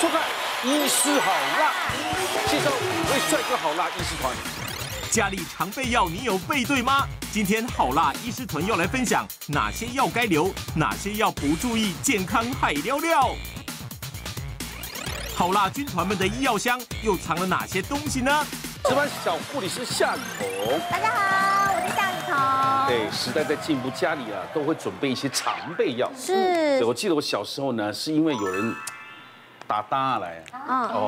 收看《医师好辣》，介绍五位帅哥好辣医师团。家里常备药，你有备对吗？今天好辣医师团要来分享哪些药该留，哪些药不注意，健康害了了。好辣军团们的医药箱又藏了哪些东西呢？值班小护理师夏雨桐，大家好，我是夏雨桐。对，时代在进步，家里啊都会准备一些常备药。是，我记得我小时候呢，是因为有人。打搭来，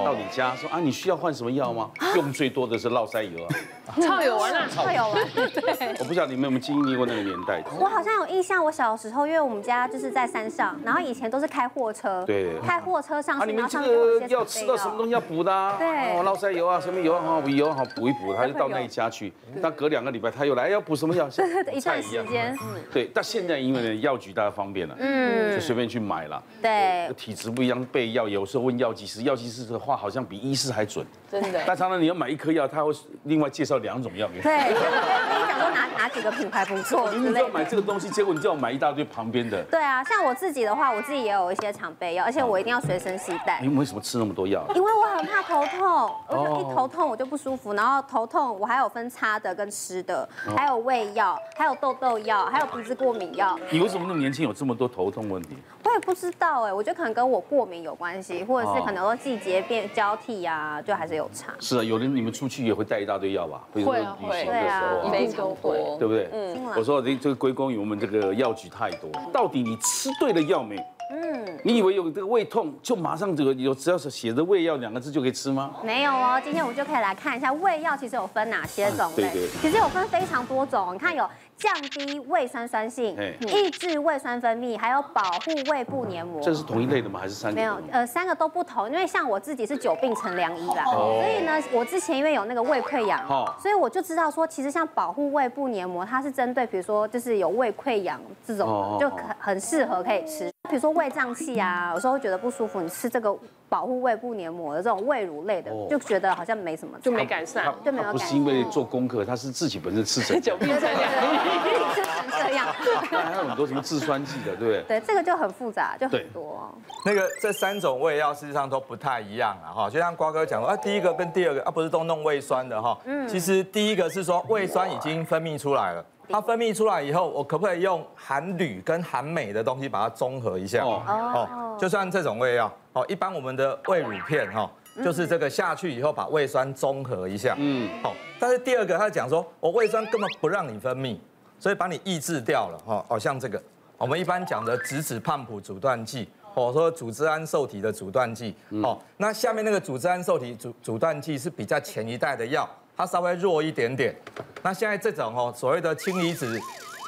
到你家说啊，你需要换什么药吗？用最多的是络腮油啊，超有玩啊，超有玩。对，我不晓得你们有没有经历过那个年代。我好像有印象，我小时候，因为我们家就是在山上，然后以前都是开货车，对，开货车上。啊，你们这个要吃到什么东西要补的？对，烙塞油啊，什么油啊，米油好补一补，他就到那一家去。但隔两个礼拜他又来，要补什么药？一段时间。对，但现在因为药局大家方便了，嗯，就随便去买了。对，体质不一样备药有。时候问药剂师，药剂师的话好像比医师还准，真的。但常常你要买一颗药，他会另外介绍两种药给你。对，你讲说哪哪几个品牌不错。你要买这个东西，结果你叫我买一大堆旁边的。对啊，像我自己的话，我自己也有一些常备药，而且我一定要随身携带。你为什么吃那么多药？因为我很怕头痛，我就一头痛我就不舒服，然后头痛我还有分擦的跟吃的，还有胃药，还有痘痘药，还有鼻子过敏药。你为什么那么年轻有这么多头痛问题？我也不知道哎，我觉得可能跟我过敏有关系，或者是可能说季节变交替呀，就还是有差。是啊，有的你们出去也会带一大堆药吧？会啊，会啊，非常多，对不对？嗯。我说这这个归功于我们这个药局太多。到底你吃对了药没？嗯。你以为有这个胃痛就马上这个有只要是写着胃药两个字就可以吃吗？没有哦，今天我们就可以来看一下胃药其实有分哪些种类。对对。其实有分非常多种，你看有。降低胃酸酸性，抑制胃酸分泌，还有保护胃部黏膜。这是同一类的吗？还是三个？没有，呃，三个都不同。因为像我自己是久病成良医啦，所以呢，我之前因为有那个胃溃疡，所以我就知道说，其实像保护胃部黏膜，它是针对比如说就是有胃溃疡这种，就很很适合可以吃。比如说胃胀气啊，有时候会觉得不舒服，你吃这个保护胃部黏膜的这种胃乳类的，就觉得好像没什么，就没改善，就没有改善。不是因为做功课，他是自己本身吃成久病成这样，还有很多什么制酸剂的，对不对？对，这个就很复杂，就很多。那个这三种胃药事实上都不太一样了哈，就像瓜哥讲说啊，第一个跟第二个啊，不是都弄胃酸的哈。嗯。其实第一个是说胃酸已经分泌出来了，它分泌出来以后，我可不可以用含铝跟含镁的东西把它中和一下？哦。哦。就算这种胃药，哦，一般我们的胃乳片哈。就是这个下去以后，把胃酸中和一下。嗯，好。但是第二个，他讲说，我胃酸根本不让你分泌，所以把你抑制掉了。哈，哦，像这个，我们一般讲的质子胖普阻断剂，或者说组织胺受体的阻断剂。哦，那下面那个组织胺受体阻阻断剂是比较前一代的药，它稍微弱一点点。那现在这种哦，所谓的氢离子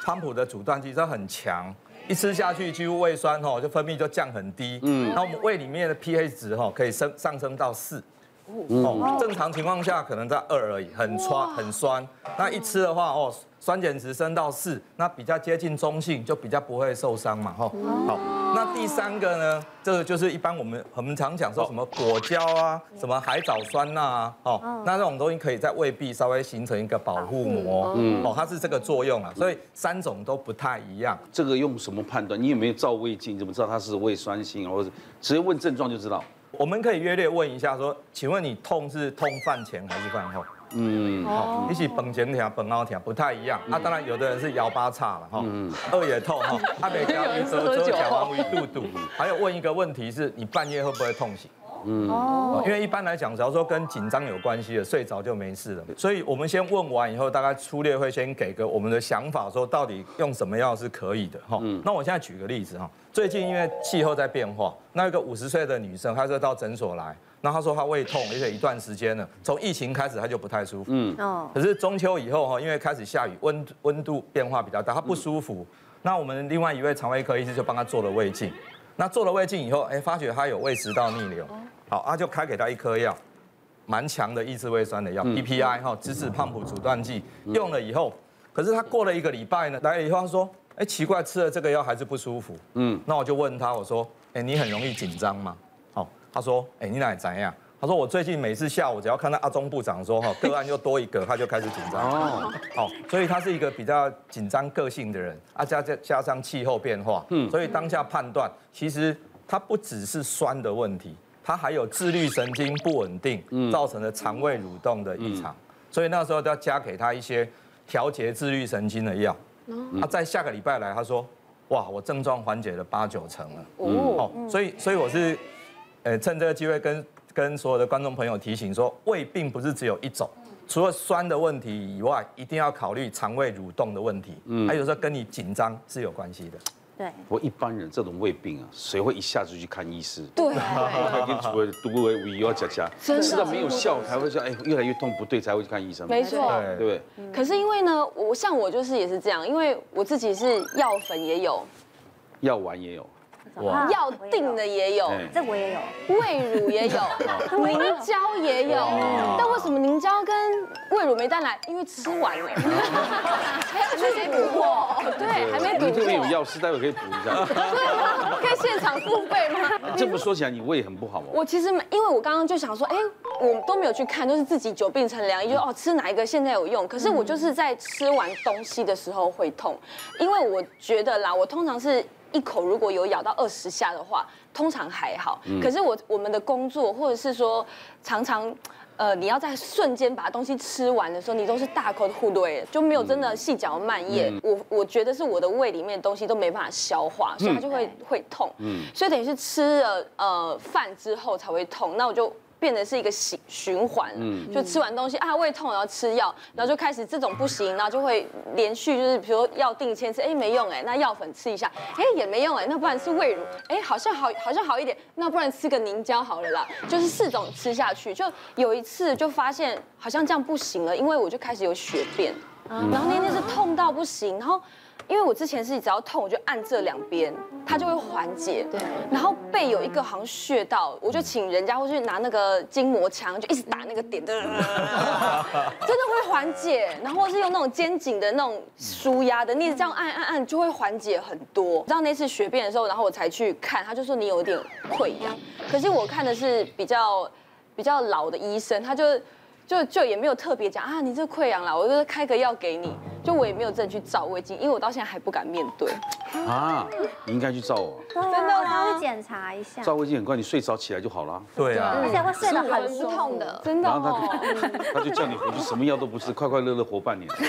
胖普的阻断剂，它很强。一吃下去，几乎胃酸哦就分泌就降很低，嗯，那我们胃里面的 pH 值哈可以升上升到四，哦，正常情况下可能在二而已，很酸很酸，那一吃的话哦。酸碱值升到四，那比较接近中性，就比较不会受伤嘛，哈。好，那第三个呢，这个就是一般我们我们常讲说什么果胶啊，什么海藻酸钠啊，哦，那这种东西可以在胃壁稍微形成一个保护膜，嗯，哦，它是这个作用啊，所以三种都不太一样。这个用什么判断？你有没有照胃镜？怎么知道它是胃酸性，或者直接问症状就知道？我们可以约略问一下，说，请问你痛是痛饭前还是饭后？嗯，好，一起本前疼、本后疼不太一样。那当然，有的人是腰八叉了哈，嗯，二也痛哈，他每天一折折讲完一肚肚。还有问一个问题是，你半夜会不会痛醒？嗯，哦，因为一般来讲，只要说跟紧张有关系的，睡着就没事了。所以我们先问完以后，大概粗略会先给个我们的想法，说到底用什么药是可以的哈。嗯，那我现在举个例子哈，最近因为气候在变化，那一个五十岁的女生，她就到诊所来。那他说他胃痛，而且一段时间了，从疫情开始他就不太舒服。嗯，哦。可是中秋以后哈，因为开始下雨，温温度变化比较大，他不舒服。那我们另外一位肠胃科医师就帮他做了胃镜。那做了胃镜以后，哎，发觉他有胃食道逆流。好，他就开给他一颗药，蛮强的抑制胃酸的药，PPI 哈，质子胖普阻断剂。用了以后，可是他过了一个礼拜呢，来了以后他说，哎，奇怪，吃了这个药还是不舒服。嗯，那我就问他，我说，哎，你很容易紧张吗？他说：“哎，你哪怎样？”他说：“我最近每次下午只要看到阿中部长说哈个案又多一个，他就开始紧张。哦，好，所以他是一个比较紧张个性的人，啊加加加上气候变化，嗯，所以当下判断其实他不只是酸的问题，他还有自律神经不稳定，造成的肠胃蠕动的异常，所以那时候都要加给他一些调节自律神经的药。他在下个礼拜来，他说，哇，我症状缓解了八九成了。哦，所以所以我是，呃，趁这个机会跟跟所有的观众朋友提醒说，胃病不是只有一种，除了酸的问题以外，一定要考虑肠胃蠕动的问题，还有时候跟你紧张是有关系的。对，我一般人这种胃病啊，谁会一下子去看医师？对，已经除了毒胃胃药加加，吃到没有效才会说，哎，越来越痛不对才会去看医生。没错，对不对？可是因为呢，我像我就是也是这样，因为我自己是药粉也有，药丸也有。药定的也有，这我也有，胃乳也有，凝胶也有，但为什么凝胶跟胃乳没带来？因为吃完了，还要去补货，对，还没补货。这边有药师，待会可以补一下。可以现场付费吗？这么说起来，你胃很不好哦。我其实因为我刚刚就想说，哎，我都没有去看，都是自己久病成良医，就哦吃哪一个现在有用。可是我就是在吃完东西的时候会痛，因为我觉得啦，我通常是。一口如果有咬到二十下的话，通常还好。可是我我们的工作，或者是说常常，呃，你要在瞬间把东西吃完的时候，你都是大口的互对，就没有真的细嚼慢咽。我我觉得是我的胃里面的东西都没办法消化，所以它就会会痛。嗯所以等于是吃了呃饭之后才会痛。那我就。变得是一个循循环，嗯，就吃完东西啊，胃痛，然后吃药，然后就开始这种不行，然后就会连续就是，比如说药定千次，哎，没用哎，那药粉吃一下，哎，也没用哎，那不然是胃乳，哎，好像好，好像好一点，那不然吃个凝胶好了啦，就是四种吃下去，就有一次就发现好像这样不行了，因为我就开始有血便，然后那天是痛到不行，然后。因为我之前是只要痛，我就按这两边，它就会缓解。对。然后背有一个好像穴道，我就请人家或去拿那个筋膜枪，就一直打那个点，真的会缓解。然后是用那种肩颈的那种舒压的，你这样按按按，就会缓解很多。直到那次血便的时候，然后我才去看，他就说你有点溃疡。可是我看的是比较比较老的医生，他就。就就也没有特别讲啊，你这溃疡了，我就开个药给你。就我也没有真的去照胃镜，因为我到现在还不敢面对。啊，你应该去照哦。真的吗？去检查一下。照胃镜很快，你睡着起来就好了。对啊。而且会睡得很舒痛的，真的。然后他就 他就叫你回去，什么药都不吃，快快乐乐活半年。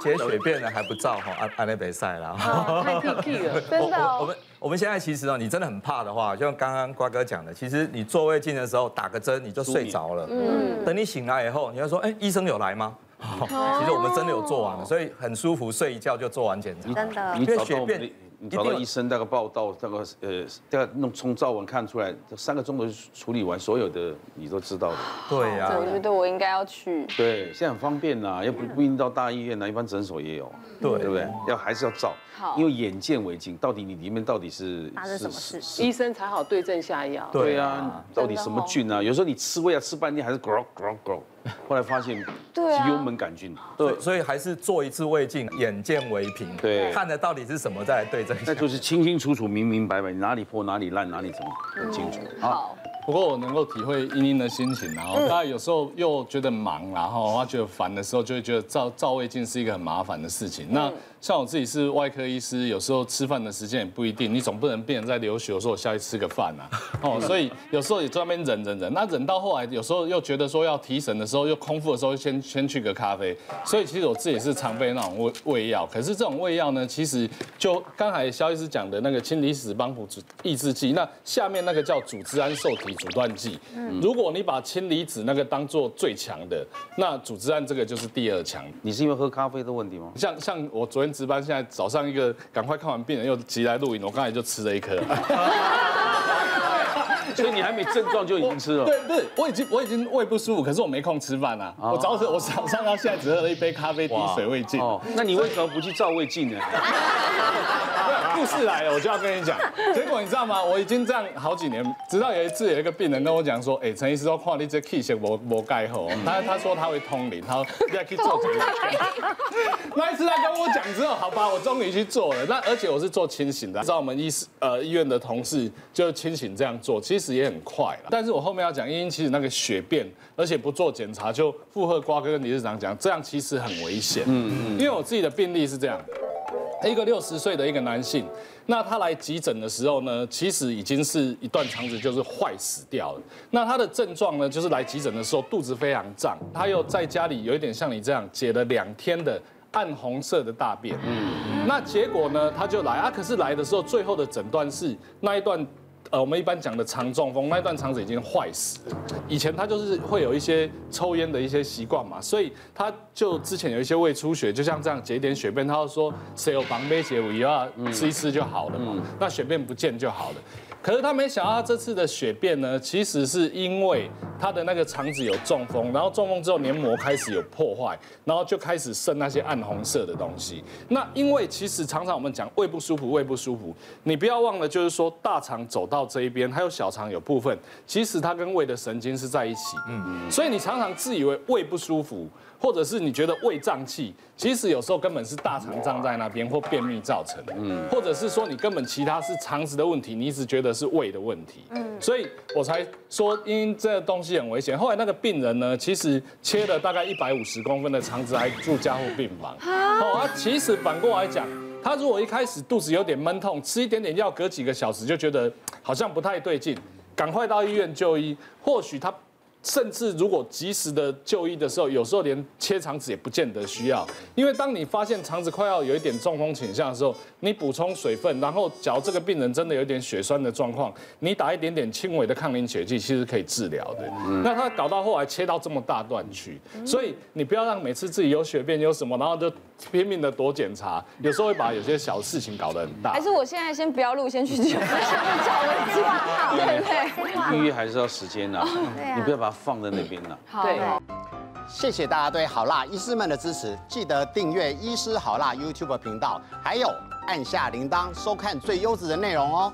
解血便的还不照哈，安安内北赛了。太屁屁了，真的。我们我们现在其实哦，你真的很怕的话，就像刚刚瓜哥讲的，其实你做胃镜的时候打个针，你就睡着了。嗯。等你醒来以后，你要说，哎，医生有来吗？其实我们真的有做完了，所以很舒服，睡一觉就做完检查。真的。因为血便。你找到医生那个报道，那个呃，大概弄从照文看出来，三个钟头处理完所有的，你都知道的。对呀，我觉得我应该要去。对，现在很方便呐，又不不一定到大医院呐，一般诊所也有。对，对不对？要还是要照，因为眼见为净，到底你里面到底是发生什么事，医生才好对症下药。对啊，到底什么菌啊？有时候你吃胃药吃半天还是 grow grow grow。后来发现是幽门杆菌，对，所以还是做一次胃镜，眼见为凭，对，看的到底是什么再来对症，那就是清清楚楚、明明白白，哪里破哪里烂哪里怎么很清楚。好，不过我能够体会英英的心情，然后他有时候又觉得忙，然后他觉得烦的时候，就会觉得照照胃镜是一个很麻烦的事情。那像我自己是外科医师，有时候吃饭的时间也不一定，你总不能病人在流血，有时候我下去吃个饭啊，哦，所以有时候也在那边忍忍忍，那忍到后来，有时候又觉得说要提神的时候，又空腹的时候，先先去个咖啡。所以其实我自己是常备那种胃胃药，可是这种胃药呢，其实就刚才萧医师讲的那个氢离子帮浦抑制剂，那下面那个叫组织胺受体阻断剂。如果你把氢离子那个当做最强的，那组织胺这个就是第二强。你是因为喝咖啡的问题吗？像像我昨天。值班，现在早上一个赶快看完病人又急来录影，我刚才就吃了一颗。所以你还没症状就已经吃了？对，不是，我已经我已经胃不舒服，可是我没空吃饭啊。我早上我早上到现在只喝了一杯咖啡，滴水未进。哦，那你为什么不去照胃镜呢？故事来了，我就要跟你讲。结果你知道吗？我已经这样好几年，直到有一次有一个病人跟我讲说：“哎，陈医师说，看你这气血没没盖好。”他他说他会通灵，他说要去做这个。那一次他跟我讲之后，好吧，我终于去做了。那而且我是做清醒的，知道我们医师呃医院的同事就清醒这样做，其实也很快了。但是我后面要讲，因为其实那个血便，而且不做检查就附和瓜哥跟理事长讲，这样其实很危险。嗯嗯。因为我自己的病例是这样。一个六十岁的一个男性，那他来急诊的时候呢，其实已经是一段肠子就是坏死掉了。那他的症状呢，就是来急诊的时候肚子非常胀，他又在家里有一点像你这样解了两天的暗红色的大便。嗯，那结果呢，他就来啊，可是来的时候最后的诊断是那一段。呃，我们一般讲的肠中风，那一段肠子已经坏死了。以前他就是会有一些抽烟的一些习惯嘛，所以他就之前有一些胃出血，就像这样解一点血便，他就说谁有防杯解围啊，吃一吃就好了嘛，那血便不见就好了。可是他没想到，他这次的血便呢，其实是因为他的那个肠子有中风，然后中风之后黏膜开始有破坏，然后就开始渗那些暗红色的东西。那因为其实常常我们讲胃不舒服，胃不舒服，你不要忘了，就是说大肠走到这一边，还有小肠有部分，其实它跟胃的神经是在一起。嗯，所以你常常自以为胃不舒服。或者是你觉得胃胀气，其实有时候根本是大肠胀在那边或便秘造成的，嗯，或者是说你根本其他是肠子的问题，你一直觉得是胃的问题，嗯，所以我才说因为这个东西很危险。后来那个病人呢，其实切了大概一百五十公分的肠子，还住加护病房。好啊，其实反过来讲，他如果一开始肚子有点闷痛，吃一点点药，隔几个小时就觉得好像不太对劲，赶快到医院就医，或许他。甚至如果及时的就医的时候，有时候连切肠子也不见得需要，因为当你发现肠子快要有一点中风倾向的时候，你补充水分，然后假如这个病人真的有点血栓的状况，你打一点点轻微的抗凝血剂，其实可以治疗的。那他搞到后来切到这么大段去，所以你不要让每次自己有血便有什么，然后就拼命的躲检查，有时候会把有些小事情搞得很大。还是我现在先不要录，先去找位置挂号，对不对？预约还是要时间的，你不要把它。放在那边了。好，对，谢谢大家对好辣医师们的支持，记得订阅医师好辣 YouTube 频道，还有按下铃铛收看最优质的内容哦。